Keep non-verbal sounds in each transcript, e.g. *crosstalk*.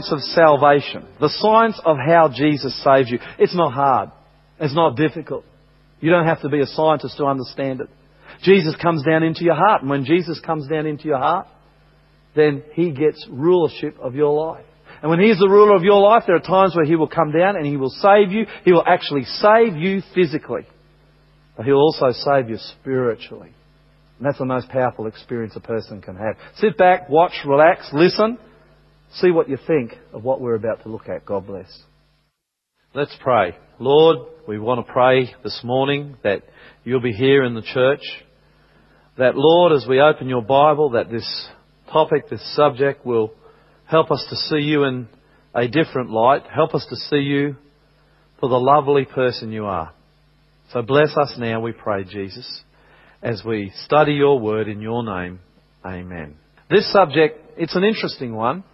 science of salvation, the science of how Jesus saves you. It's not hard. It's not difficult. You don't have to be a scientist to understand it. Jesus comes down into your heart, and when Jesus comes down into your heart, then He gets rulership of your life. And when He's the ruler of your life, there are times where He will come down and He will save you. He will actually save you physically. But He'll also save you spiritually. And that's the most powerful experience a person can have. Sit back, watch, relax, listen, see what you think of what we're about to look at. God bless. Let's pray. Lord, we want to pray this morning that you'll be here in the church. That, Lord, as we open your Bible, that this topic, this subject will help us to see you in a different light. Help us to see you for the lovely person you are. So bless us now, we pray, Jesus as we study your word in your name. Amen. This subject, it's an interesting one.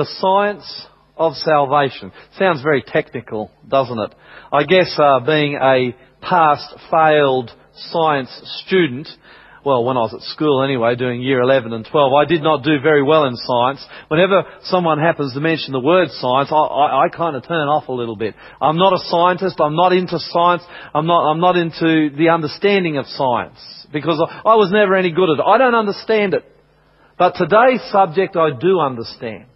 The science of salvation. Sounds very technical, doesn't it? I guess uh, being a past failed science student, well, when I was at school anyway, doing year 11 and 12, I did not do very well in science. Whenever someone happens to mention the word science, I, I, I kind of turn off a little bit. I'm not a scientist. I'm not into science. I'm not, I'm not into the understanding of science because I, I was never any good at it. I don't understand it. But today's subject I do understand.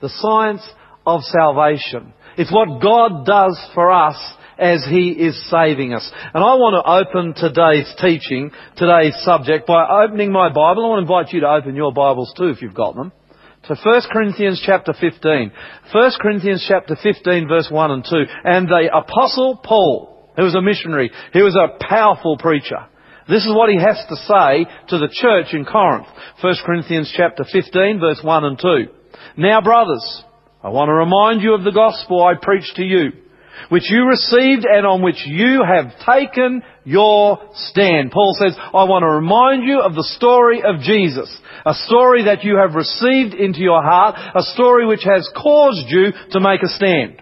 The science of salvation. It's what God does for us as He is saving us. And I want to open today's teaching, today's subject, by opening my Bible. I want to invite you to open your Bibles too if you've got them. To 1 Corinthians chapter 15. 1 Corinthians chapter 15 verse 1 and 2. And the Apostle Paul, who was a missionary, he was a powerful preacher. This is what he has to say to the church in Corinth. 1 Corinthians chapter 15 verse 1 and 2. Now brothers, I want to remind you of the gospel I preached to you which you received and on which you have taken your stand. Paul says, I want to remind you of the story of Jesus. A story that you have received into your heart. A story which has caused you to make a stand.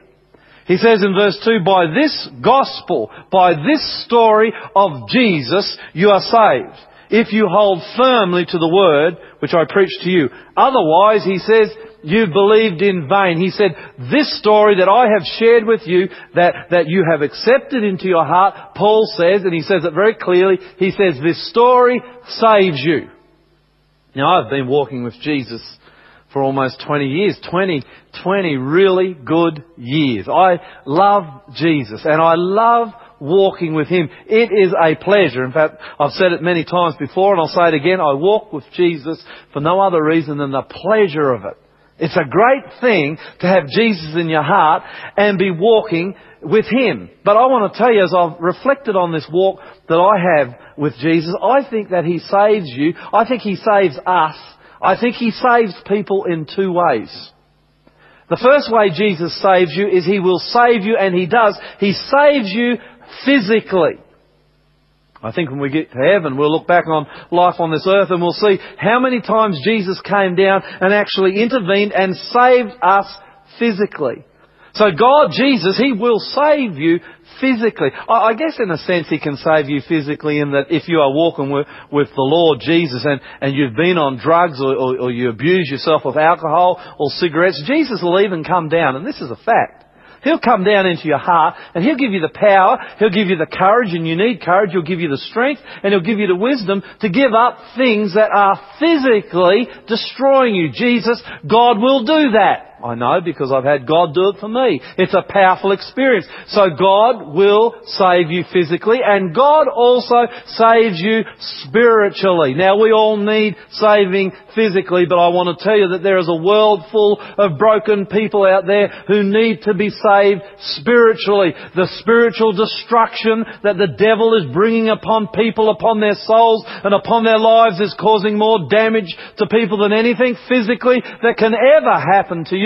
He says in verse 2, by this gospel, by this story of Jesus, you are saved. If you hold firmly to the word which I preached to you. Otherwise, he says, you've believed in vain. He said, this story that I have shared with you, that, that you have accepted into your heart, Paul says, and he says it very clearly, he says, this story saves you. Now I've been walking with Jesus for almost 20 years. 20, 20 really good years. I love Jesus and I love walking with Him. It is a pleasure. In fact, I've said it many times before and I'll say it again. I walk with Jesus for no other reason than the pleasure of it. It's a great thing to have Jesus in your heart and be walking with Him. But I want to tell you, as I've reflected on this walk that I have with Jesus, I think that He saves you. I think He saves us. I think He saves people in two ways. The first way Jesus saves you is He will save you, and He does. He saves you physically. I think when we get to heaven, we'll look back on life on this earth and we'll see how many times Jesus came down and actually intervened and saved us physically. So God, Jesus, He will save you physically. I guess in a sense He can save you physically in that if you are walking with, with the Lord Jesus and, and you've been on drugs or, or, or you abuse yourself with alcohol or cigarettes, Jesus will even come down, and this is a fact. He'll come down into your heart and He'll give you the power, He'll give you the courage and you need courage, He'll give you the strength and He'll give you the wisdom to give up things that are physically destroying you. Jesus, God will do that. I know because I've had God do it for me. It's a powerful experience. So God will save you physically and God also saves you spiritually. Now we all need saving physically, but I want to tell you that there is a world full of broken people out there who need to be saved spiritually. The spiritual destruction that the devil is bringing upon people, upon their souls and upon their lives is causing more damage to people than anything physically that can ever happen to you.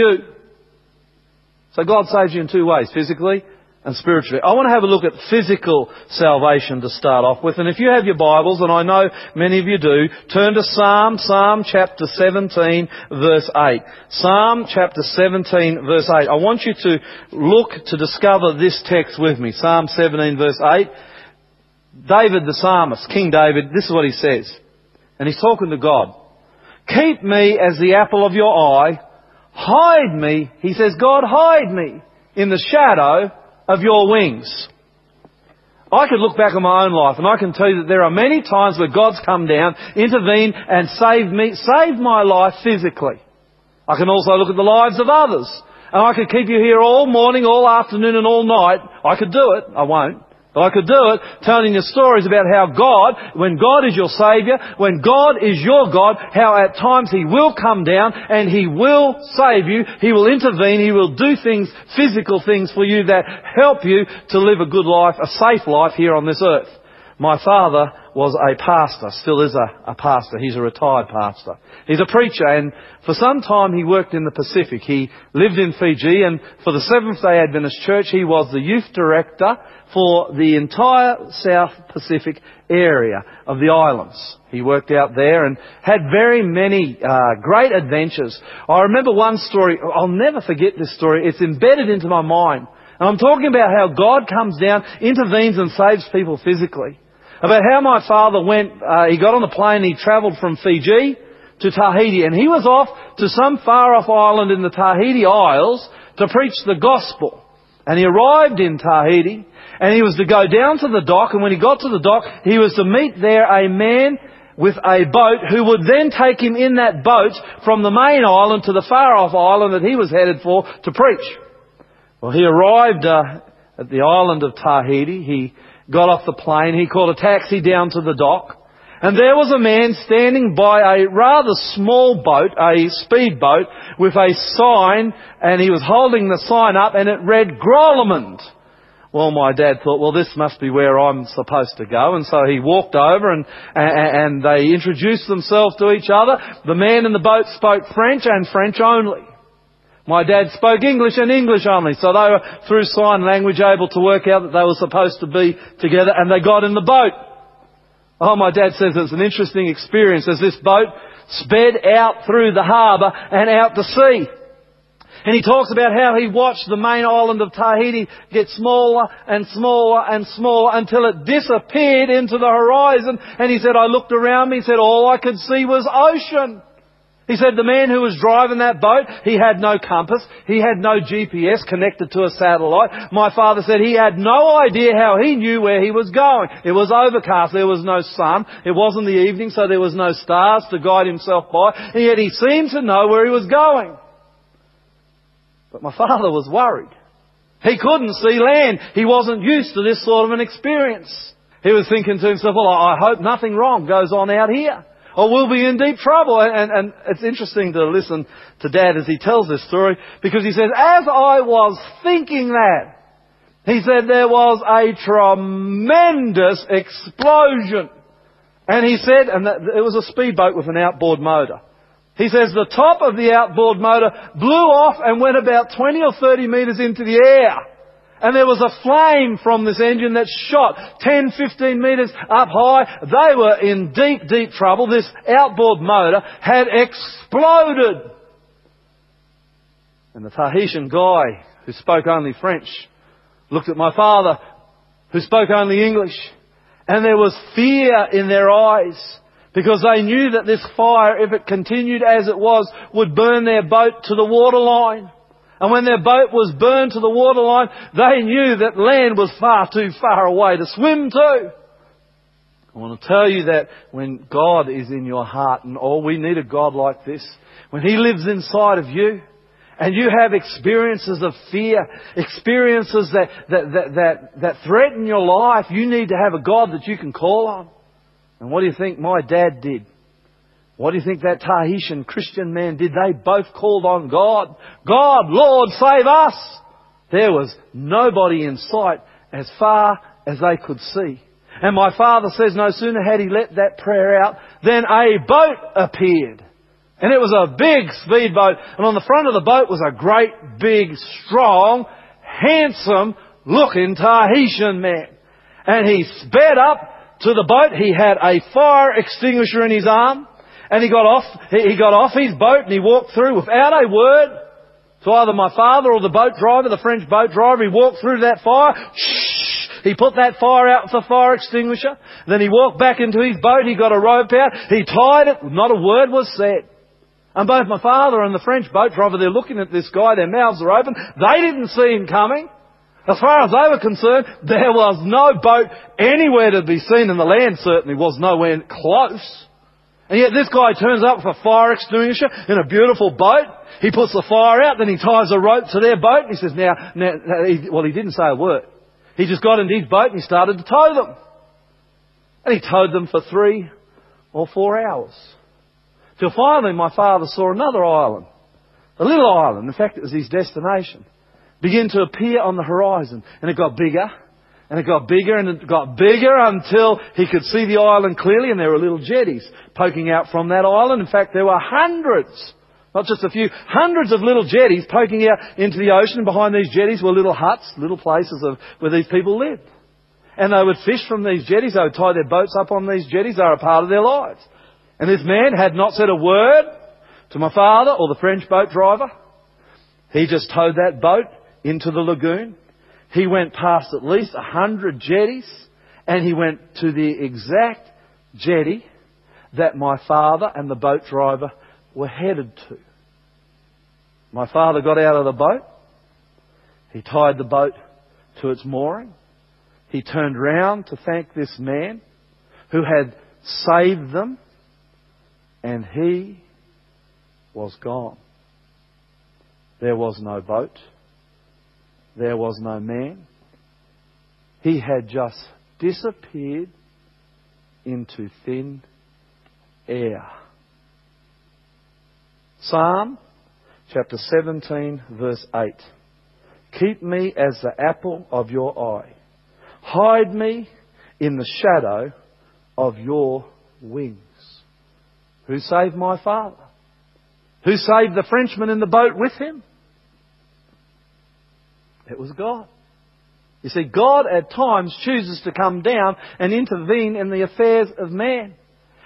So God saves you in two ways, physically and spiritually. I want to have a look at physical salvation to start off with. And if you have your Bibles, and I know many of you do, turn to Psalm, Psalm chapter 17 verse 8. Psalm chapter 17 verse 8. I want you to look to discover this text with me. Psalm 17 verse 8. David the psalmist, King David, this is what he says. And he's talking to God. Keep me as the apple of your eye hide me, he says, God, hide me in the shadow of your wings. I could look back on my own life and I can tell you that there are many times where God's come down, intervened and saved me, saved my life physically. I can also look at the lives of others. And I could keep you here all morning, all afternoon and all night. I could do it. I won't. But I could do it telling you stories about how God, when God is your Saviour, when God is your God, how at times He will come down and He will save you, He will intervene, He will do things, physical things for you that help you to live a good life, a safe life here on this earth. My father was a pastor, still is a, a, pastor. He's a retired pastor. He's a preacher and for some time he worked in the Pacific. He lived in Fiji and for the Seventh day Adventist Church he was the youth director for the entire South Pacific area of the islands. He worked out there and had very many uh, great adventures. I remember one story, I'll never forget this story, it's embedded into my mind. And I'm talking about how God comes down, intervenes and saves people physically about how my father went, uh, he got on the plane, he travelled from Fiji to Tahiti, and he was off to some far off island in the Tahiti Isles to preach the gospel. And he arrived in Tahiti, and he was to go down to the dock, and when he got to the dock, he was to meet there a man with a boat who would then take him in that boat from the main island to the far off island that he was headed for to preach. Well, he arrived uh, at the island of Tahiti. He got off the plane. He called a taxi down to the dock. And there was a man standing by a rather small boat, a speedboat, with a sign, and he was holding the sign up, and it read Grolimund. Well, my dad thought, well, this must be where I'm supposed to go. And so he walked over and, and, and they introduced themselves to each other. The man in the boat spoke French and French only. My dad spoke English and English only, so they were, through sign language, able to work out that they were supposed to be together, and they got in the boat. Oh, my dad says it's an interesting experience as this boat sped out through the harbour and out to sea. And he talks about how he watched the main island of Tahiti get smaller and smaller and smaller until it disappeared into the horizon. And he said, I looked around me, he said, all I could see was ocean. He said the man who was driving that boat, he had no compass, he had no GPS connected to a satellite. My father said he had no idea how he knew where he was going. It was overcast, there was no sun, it wasn't the evening, so there was no stars to guide himself by, and yet he seemed to know where he was going. But my father was worried. He couldn't see land. He wasn't used to this sort of an experience. He was thinking to himself, well, I hope nothing wrong goes on out here or we'll be in deep trouble. And, and, it's interesting to listen to Dad as he tells this story because he says, as I was thinking that, he said there was a tremendous explosion. And he said, and it was a speedboat with an outboard motor. He says the top of the outboard motor blew off and went about 20 or 30 metres into the air. And there was a flame from this engine that shot 10, 15 metres up high. They were in deep, deep trouble. This outboard motor had exploded. And the Tahitian guy who spoke only French looked at my father who spoke only English. And there was fear in their eyes because they knew that this fire, if it continued as it was, would burn their boat to the waterline. And when their boat was burned to the waterline, they knew that land was far too far away to swim to. I want to tell you that when God is in your heart, and all we need a God like this, when He lives inside of you, and you have experiences of fear, experiences that, that, that, that, that threaten your life, you need to have a God that you can call on. And what do you think my dad did? What do you think that Tahitian Christian man did? They both called on God. God, Lord, save us! There was nobody in sight as far as they could see. And my father says no sooner had he let that prayer out than a boat appeared. And it was a big speedboat. And on the front of the boat was a great, big, strong, handsome looking Tahitian man. And he sped up to the boat. He had a fire extinguisher in his arm. And he got off, he got off his boat and he walked through without a word to either my father or the boat driver, the French boat driver. He walked through that fire. Shh, he put that fire out with a fire extinguisher. Then he walked back into his boat. He got a rope out. He tied it. Not a word was said. And both my father and the French boat driver, they're looking at this guy, their mouths are open. They didn't see him coming. As far as they were concerned, there was no boat anywhere to be seen, and the land certainly was nowhere close. And yet this guy turns up with a fire extinguisher in a beautiful boat. He puts the fire out, then he ties a rope to their boat, and he says, now, now, well, he didn't say a word. He just got into his boat and he started to tow them. And he towed them for three or four hours. Till finally my father saw another island. A little island, in fact it was his destination begin to appear on the horizon. And it got bigger, and it got bigger, and it got bigger until he could see the island clearly, and there were little jetties poking out from that island. In fact, there were hundreds, not just a few, hundreds of little jetties poking out into the ocean, and behind these jetties were little huts, little places of, where these people lived. And they would fish from these jetties, they would tie their boats up on these jetties, they were a part of their lives. And this man had not said a word to my father or the French boat driver. He just towed that boat into the lagoon. He went past at least a hundred jetties and he went to the exact jetty that my father and the boat driver were headed to. My father got out of the boat. He tied the boat to its mooring. He turned round to thank this man who had saved them and he was gone. There was no boat there was no man. He had just disappeared into thin air. Psalm chapter 17, verse 8. Keep me as the apple of your eye. Hide me in the shadow of your wings. Who saved my father? Who saved the Frenchman in the boat with him? It was God. You see, God at times chooses to come down and intervene in the affairs of man.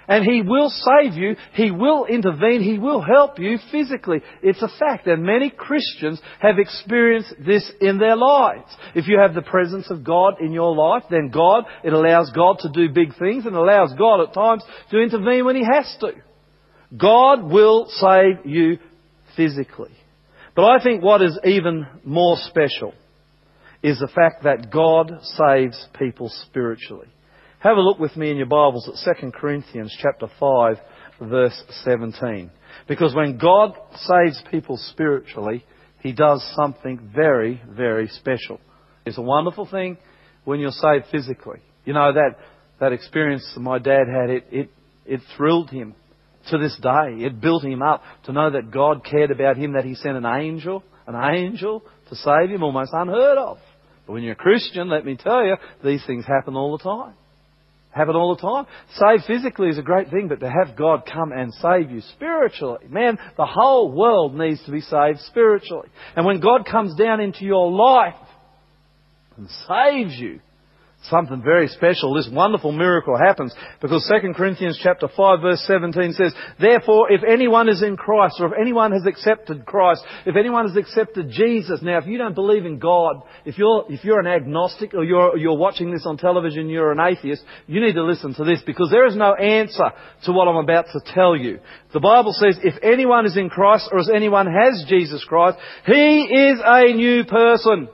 And He will save you. He will intervene. He will help you physically. It's a fact. And many Christians have experienced this in their lives. If you have the presence of God in your life, then God, it allows God to do big things and allows God at times to intervene when He has to. God will save you physically. But I think what is even more special is the fact that God saves people spiritually. Have a look with me in your Bibles at 2 Corinthians chapter 5 verse 17. Because when God saves people spiritually, He does something very, very special. It's a wonderful thing when you're saved physically. You know, that, that experience my dad had, it, it, it thrilled him to this day. It built him up to know that God cared about him, that he sent an angel, an angel to save him, almost unheard of. But when you're a Christian, let me tell you, these things happen all the time. Happen all the time. Save physically is a great thing, but to have God come and save you spiritually, man, the whole world needs to be saved spiritually. And when God comes down into your life and saves you, something very special. This wonderful miracle happens because 2 Corinthians chapter 5 verse 17 says, Therefore, if anyone is in Christ or if anyone has accepted Christ, if anyone has accepted Jesus, now if you don't believe in God, if you're, if you're an agnostic or you're, you're watching this on television, you're an atheist, you need to listen to this because there is no answer to what I'm about to tell you. The Bible says, if anyone is in Christ or if anyone has Jesus Christ, he is a new person.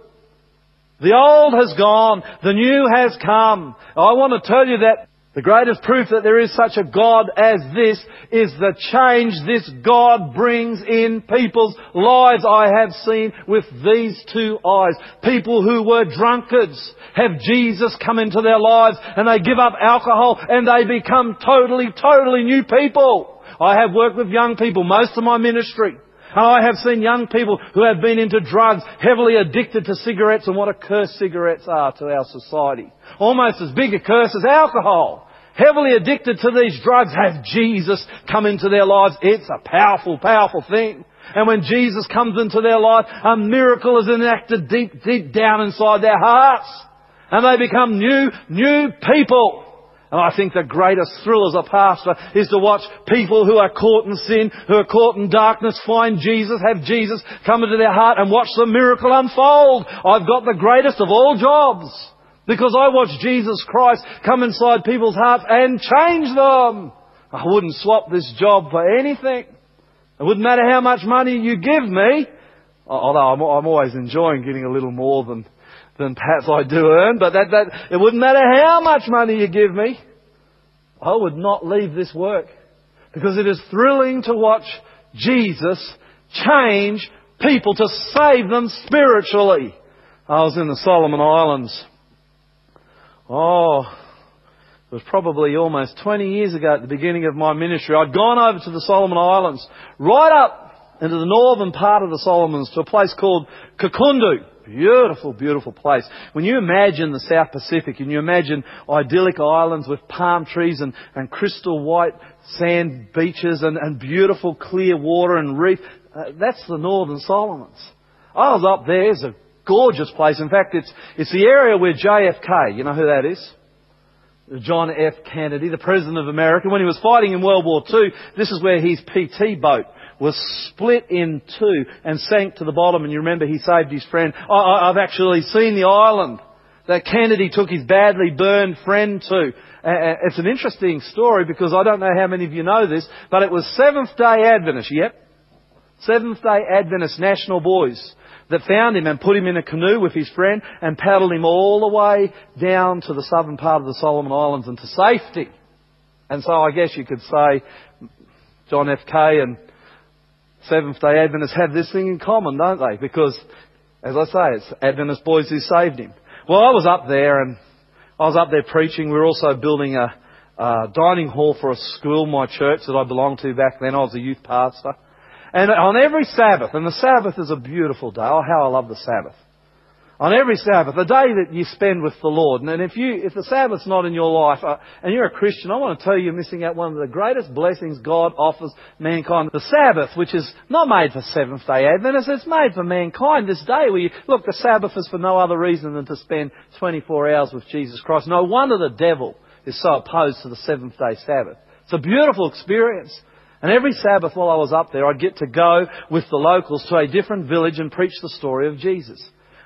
The old has gone, the new has come. I want to tell you that the greatest proof that there is such a God as this is the change this God brings in people's lives. I have seen with these two eyes. People who were drunkards have Jesus come into their lives and they give up alcohol and they become totally, totally new people. I have worked with young people most of my ministry. And I have seen young people who have been into drugs, heavily addicted to cigarettes and what a curse cigarettes are to our society. Almost as big a curse as alcohol. Heavily addicted to these drugs have Jesus come into their lives. It's a powerful, powerful thing. And when Jesus comes into their life, a miracle is enacted deep, deep down inside their hearts. And they become new, new people. And I think the greatest thrill as a pastor is to watch people who are caught in sin, who are caught in darkness, find Jesus, have Jesus come into their heart and watch the miracle unfold. I've got the greatest of all jobs. Because I watch Jesus Christ come inside people's hearts and change them. I wouldn't swap this job for anything. It wouldn't matter how much money you give me, although I'm, I'm always enjoying getting a little more than, than perhaps I do earn, but that, that, it wouldn't matter how much money you give me, I would not leave this work. Because it is thrilling to watch Jesus change people to save them spiritually. I was in the Solomon Islands. Oh, it was probably almost 20 years ago at the beginning of my ministry. I'd gone over to the Solomon Islands, right up into the northern part of the Solomons to a place called Kukudu. Beautiful, beautiful place. When you imagine the South Pacific and you imagine idyllic islands with palm trees and, and crystal white sand beaches and, and beautiful clear water and reef, uh, that's the Northern Solomons. I was up there. It's a gorgeous place. In fact, it's, it's the area where JFK, you know who that is? John F. Kennedy, the President of America, when he was fighting in World War II, this is where his PT boat was split in two and sank to the bottom. And you remember he saved his friend. I, have actually seen the island that Kennedy took his badly burned friend to. Uh, it's an interesting story because I don't know how many of you know this, but it was Seventh day Adventist, yep. Seventh day Adventist National Boys that found him and put him in a canoe with his friend and paddled him all the way down to the southern part of the Solomon Islands and to safety. And so I guess you could say John F. K. and Seventh day Adventists have this thing in common, don't they? Because, as I say, it's Adventist boys who saved him. Well, I was up there and I was up there preaching. We were also building a, a dining hall for a school, my church that I belonged to back then. I was a youth pastor. And on every Sabbath, and the Sabbath is a beautiful day. Oh, how I love the Sabbath. On every Sabbath, a day that you spend with the Lord. And if you, if the Sabbath's not in your life, uh, and you're a Christian, I want to tell you you're missing out one of the greatest blessings God offers mankind. The Sabbath, which is not made for Seventh day Adventists, it's made for mankind. This day you, look, the Sabbath is for no other reason than to spend 24 hours with Jesus Christ. No wonder the devil is so opposed to the seventh day Sabbath. It's a beautiful experience. And every Sabbath while I was up there, I'd get to go with the locals to a different village and preach the story of Jesus.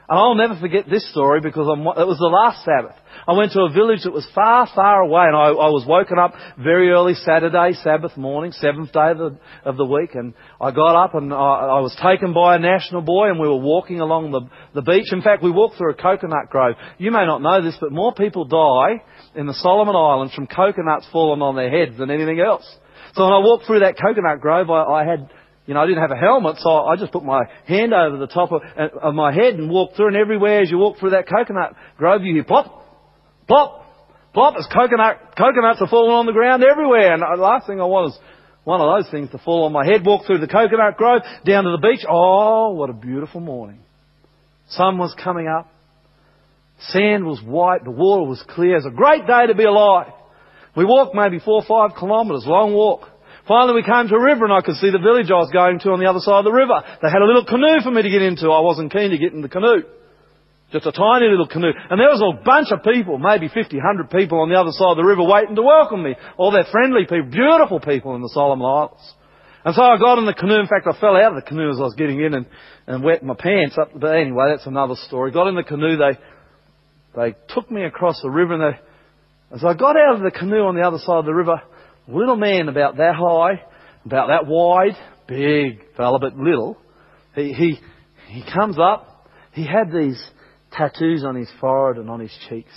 And I'll never forget this story because I'm, it was the last Sabbath. I went to a village that was far, far away and I, I was woken up very early Saturday, Sabbath morning, seventh day of the, of the week and I got up and I, I was taken by a national boy and we were walking along the, the beach. In fact, we walked through a coconut grove. You may not know this, but more people die in the Solomon Islands from coconuts falling on their heads than anything else. So when I walked through that coconut grove, I, I had, you know, I didn't have a helmet, so I just put my hand over the top of, of my head and walked through. And everywhere as you walk through that coconut grove, you hear plop, plop, plop. As coconut coconuts are falling on the ground everywhere. And the last thing I want is one of those things to fall on my head. Walk through the coconut grove down to the beach. Oh, what a beautiful morning! Sun was coming up. Sand was white. The water was clear. It's a great day to be alive. We walked maybe four or five kilometres, long walk. Finally we came to a river and I could see the village I was going to on the other side of the river. They had a little canoe for me to get into. I wasn't keen to get in the canoe. Just a tiny little canoe. And there was a bunch of people, maybe 50, 100 people on the other side of the river waiting to welcome me. All their friendly people, beautiful people in the Solomon Islands. And so I got in the canoe. In fact, I fell out of the canoe as I was getting in and, and wet my pants up. But anyway, that's another story. Got in the canoe. They, they took me across the river and they, as I got out of the canoe on the other side of the river, little man about that high, about that wide, big fella, but little, he, he, he comes up. He had these tattoos on his forehead and on his cheeks.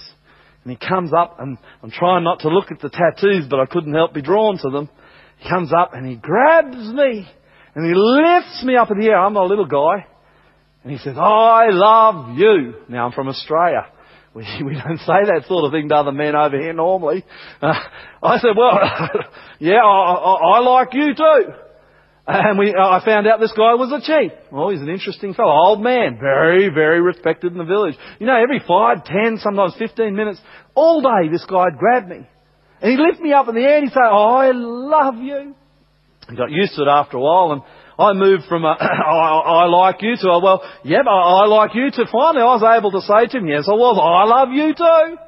And he comes up, and I'm trying not to look at the tattoos, but I couldn't help be drawn to them. He comes up and he grabs me and he lifts me up in the air. I'm a little guy. And he says, I love you. Now I'm from Australia. We, *laughs* we don't say that sort of thing to other men over here normally. Uh, I said, well, *laughs* yeah, I, I, I, like you too. And we, I found out this guy was a chief. Well, he's an interesting fellow. Old man. Very, very respected in the village. You know, every five, ten, sometimes fifteen minutes, all day this guy would grab me. And he'd lift me up in the air and he'd say, oh, I love you. I got used to it after a while and I moved from *coughs* a, I, I like you to a, well, yep, I, I like you to. Finally, I was able to say to him, yes, I was. I love you too.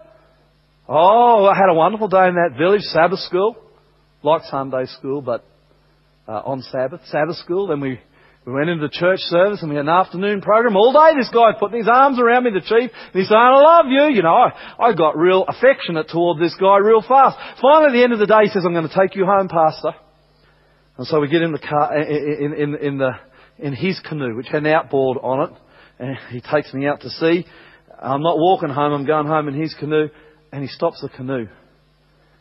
Oh, I had a wonderful day in that village, Sabbath school, like Sunday school, but uh, on Sabbath, Sabbath school. Then we we went into the church service and we had an afternoon program. All day this guy putting his arms around me, the chief, and he's saying, I love you. You know, I, I got real affectionate toward this guy real fast. Finally at the end of the day he says, I'm going to take you home, pastor. And so we get in the car, in, in, in, the, in his canoe, which had an outboard on it. And he takes me out to sea. I'm not walking home, I'm going home in his canoe. And he stops the canoe.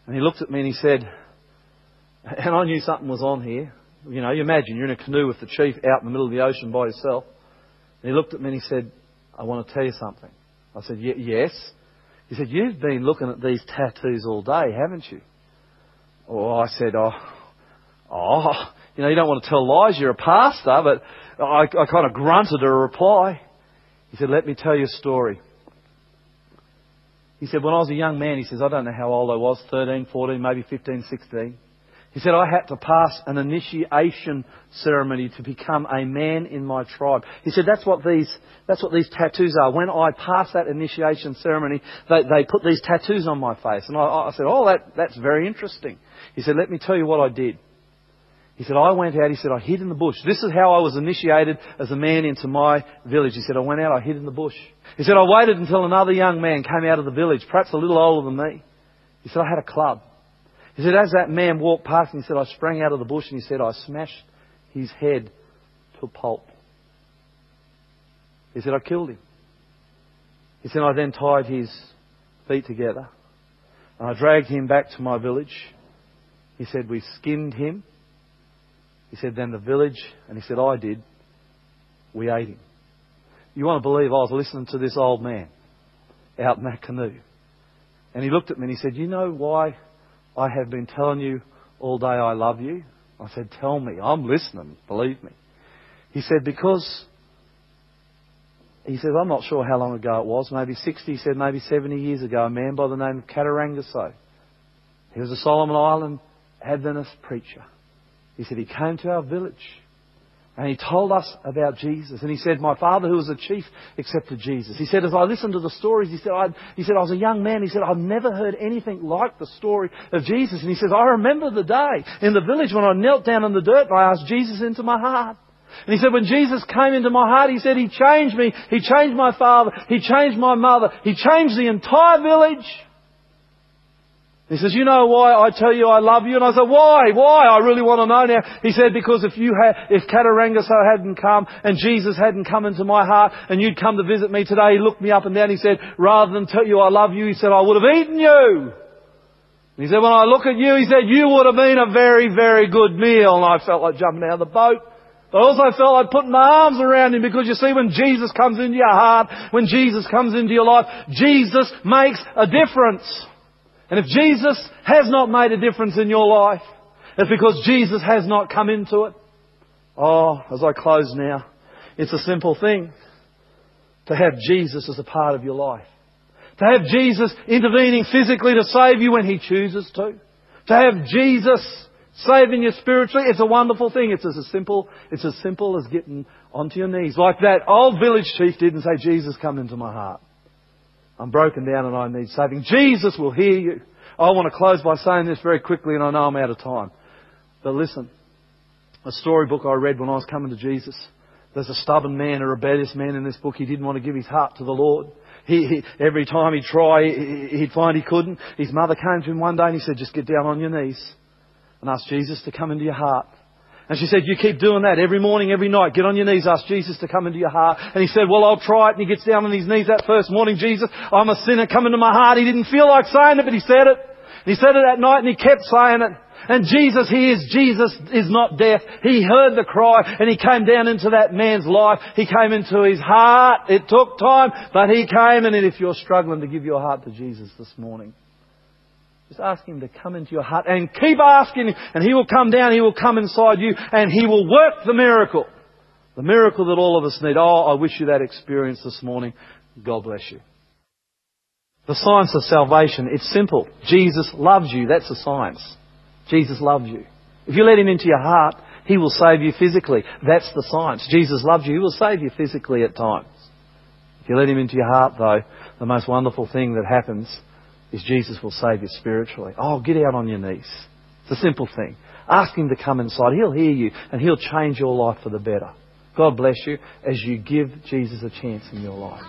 And he looked at me and he said, and I knew something was on here. You know, you imagine you're in a canoe with the chief out in the middle of the ocean by yourself. And he looked at me and he said, I want to tell you something. I said, yes. He said, you've been looking at these tattoos all day, haven't you? Oh, I said, oh, oh, you know, you don't want to tell lies, you're a pastor, but I, I kind of grunted a reply. He said, let me tell you a story. He said, when I was a young man, he says, I don't know how old I was, 13, 14, maybe 15, 16. He said, I had to pass an initiation ceremony to become a man in my tribe. He said, that's what these, that's what these tattoos are. When I pass that initiation ceremony, they, they put these tattoos on my face. And I, I said, oh, that, that's very interesting. He said, let me tell you what I did. He said, I went out, he said, I hid in the bush. This is how I was initiated as a man into my village. He said, I went out, I hid in the bush. He said, I waited until another young man came out of the village, perhaps a little older than me. He said, I had a club. He said, as that man walked past me, he said, I sprang out of the bush and he said, I smashed his head to pulp. He said, I killed him. He said, I then tied his feet together and I dragged him back to my village. He said, we skinned him. He said, then the village, and he said, I did, we ate him. You want to believe I was listening to this old man out in that canoe. And he looked at me and he said, You know why I have been telling you all day I love you. I said, Tell me. I'm listening, believe me. He said, Because, he said, I'm not sure how long ago it was, maybe 60, he said, maybe 70 years ago, a man by the name of Kata Ragoso. He was a Solomon Island Adventist preacher. He said, He came to our village. And he told us about Jesus. And he said, my father who was a chief accepted Jesus. He said, as I listened to the stories, he said, I, he said, I was a young man. He said, I've never heard anything like the story of Jesus. And he says, I remember the day in the village when I knelt down in the dirt and I asked Jesus into my heart. And he said, when Jesus came into my heart, he said, he changed me. He changed my father. He changed my mother. He changed the entire village. He says, you know why I tell you I love you? And I said, why? Why? I really want to know now. He said, because if you had, if Kata Ragoso hadn't come and Jesus hadn't come into my heart and you'd come to visit me today, he looked me up and down. He said, rather than tell you I love you, he said, I would have eaten you. He said, when I look at you, he said, you would have been a very, very good meal. And I felt like jumping out of the boat. But I also felt like putting my arms around him because you see, when Jesus comes into your heart, when Jesus comes into your life, Jesus makes a difference. And if Jesus has not made a difference in your life, it's because Jesus has not come into it. Oh, as I close now, it's a simple thing to have Jesus as a part of your life. To have Jesus intervening physically to save you when He chooses to. To have Jesus saving you spiritually, it's a wonderful thing. It's as simple, it's as simple as getting onto your knees. Like that old village chief did and say, Jesus, come into my heart. I'm broken down and I need saving. Jesus will hear you. I want to close by saying this very quickly and I know I'm out of time. But listen, a storybook I read when I was coming to Jesus. There's a stubborn man, a rebellious man in this book. He didn't want to give his heart to the Lord. He, he, every time he'd try, he'd find he couldn't. His mother came to him one day and he said, just get down on your knees and ask Jesus to come into your heart. And she said, you keep doing that every morning, every night. Get on your knees, ask Jesus to come into your heart. And he said, well, I'll try it. And he gets down on his knees that first morning. Jesus, I'm a sinner. Come into my heart. He didn't feel like saying it, but he said it. And He said it that night and he kept saying it. And Jesus hears, Jesus is not deaf. He heard the cry and he came down into that man's life. He came into his heart. It took time, but he came. And if you're struggling to give your heart to Jesus this morning, just ask Him to come into your heart and keep asking and He will come down, He will come inside you and He will work the miracle. The miracle that all of us need. Oh, I wish you that experience this morning. God bless you. The science of salvation, it's simple. Jesus loves you. That's the science. Jesus loves you. If you let Him into your heart, He will save you physically. That's the science. Jesus loves you. He will save you physically at times. If you let Him into your heart, though, the most wonderful thing that happens is Jesus will save you spiritually. Oh, get out on your knees. It's a simple thing. Ask Him to come inside. He'll hear you and He'll change your life for the better. God bless you as you give Jesus a chance in your life.